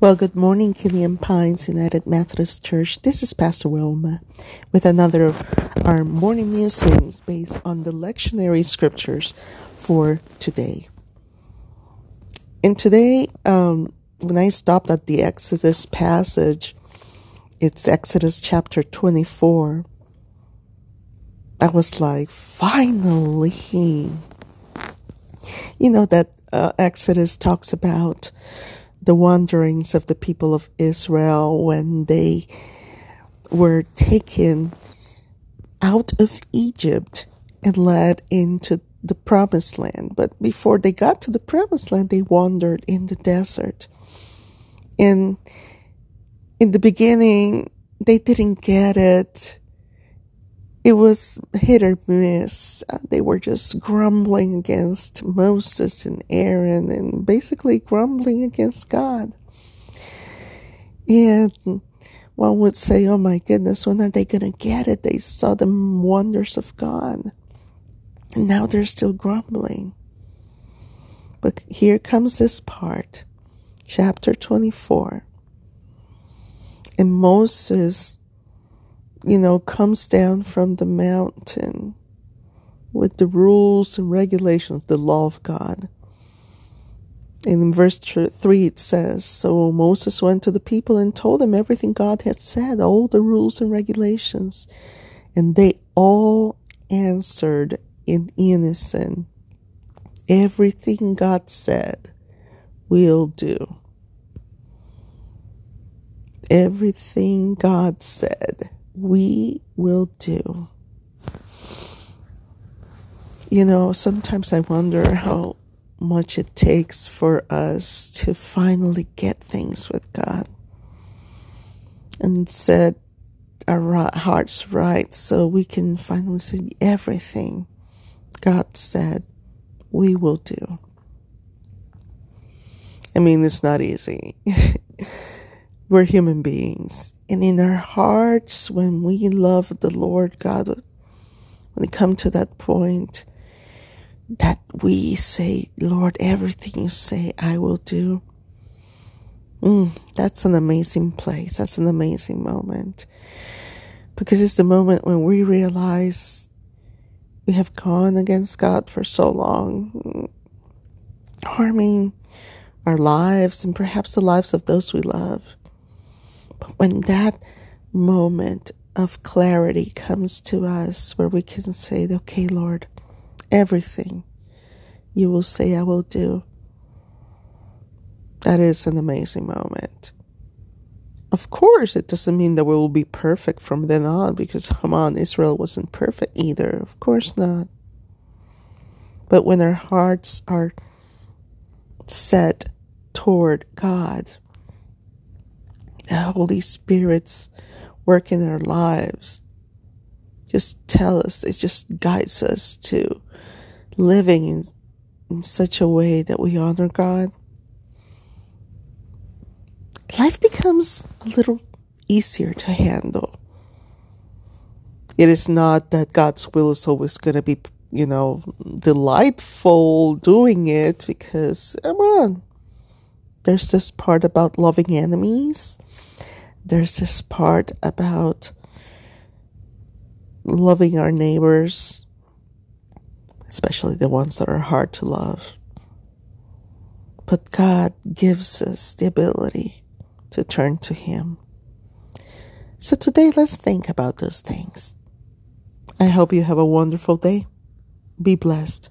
Well, good morning, Killian Pines United Methodist Church. This is Pastor Wilma with another of our morning musings based on the lectionary scriptures for today. And today, um, when I stopped at the Exodus passage, it's Exodus chapter 24. I was like, finally. You know, that uh, Exodus talks about the wanderings of the people of Israel when they were taken out of Egypt and led into the promised land. But before they got to the promised land, they wandered in the desert. And in the beginning, they didn't get it it was hit or miss. Uh, they were just grumbling against Moses and Aaron and basically grumbling against God. And one would say, Oh my goodness, when are they going to get it? They saw the wonders of God. And now they're still grumbling. But here comes this part, chapter 24. And Moses you know, comes down from the mountain with the rules and regulations, the law of God. And in verse 3 it says, So Moses went to the people and told them everything God had said, all the rules and regulations. And they all answered in unison, Everything God said, we'll do. Everything God said, we will do. You know, sometimes I wonder how much it takes for us to finally get things with God and set our hearts right so we can finally see everything God said we will do. I mean, it's not easy. We're human beings. And in our hearts, when we love the Lord God, when we come to that point that we say, Lord, everything you say, I will do. Mm, that's an amazing place. That's an amazing moment. Because it's the moment when we realize we have gone against God for so long, harming our lives and perhaps the lives of those we love. But when that moment of clarity comes to us where we can say, okay, Lord, everything you will say I will do, that is an amazing moment. Of course, it doesn't mean that we will be perfect from then on because, come on, Israel wasn't perfect either. Of course not. But when our hearts are set toward God, the Holy Spirit's work in our lives just tell us, it just guides us to living in, in such a way that we honor God. Life becomes a little easier to handle. It is not that God's will is always going to be, you know, delightful doing it because, come on, there's this part about loving enemies. There's this part about loving our neighbors, especially the ones that are hard to love. But God gives us the ability to turn to Him. So today, let's think about those things. I hope you have a wonderful day. Be blessed.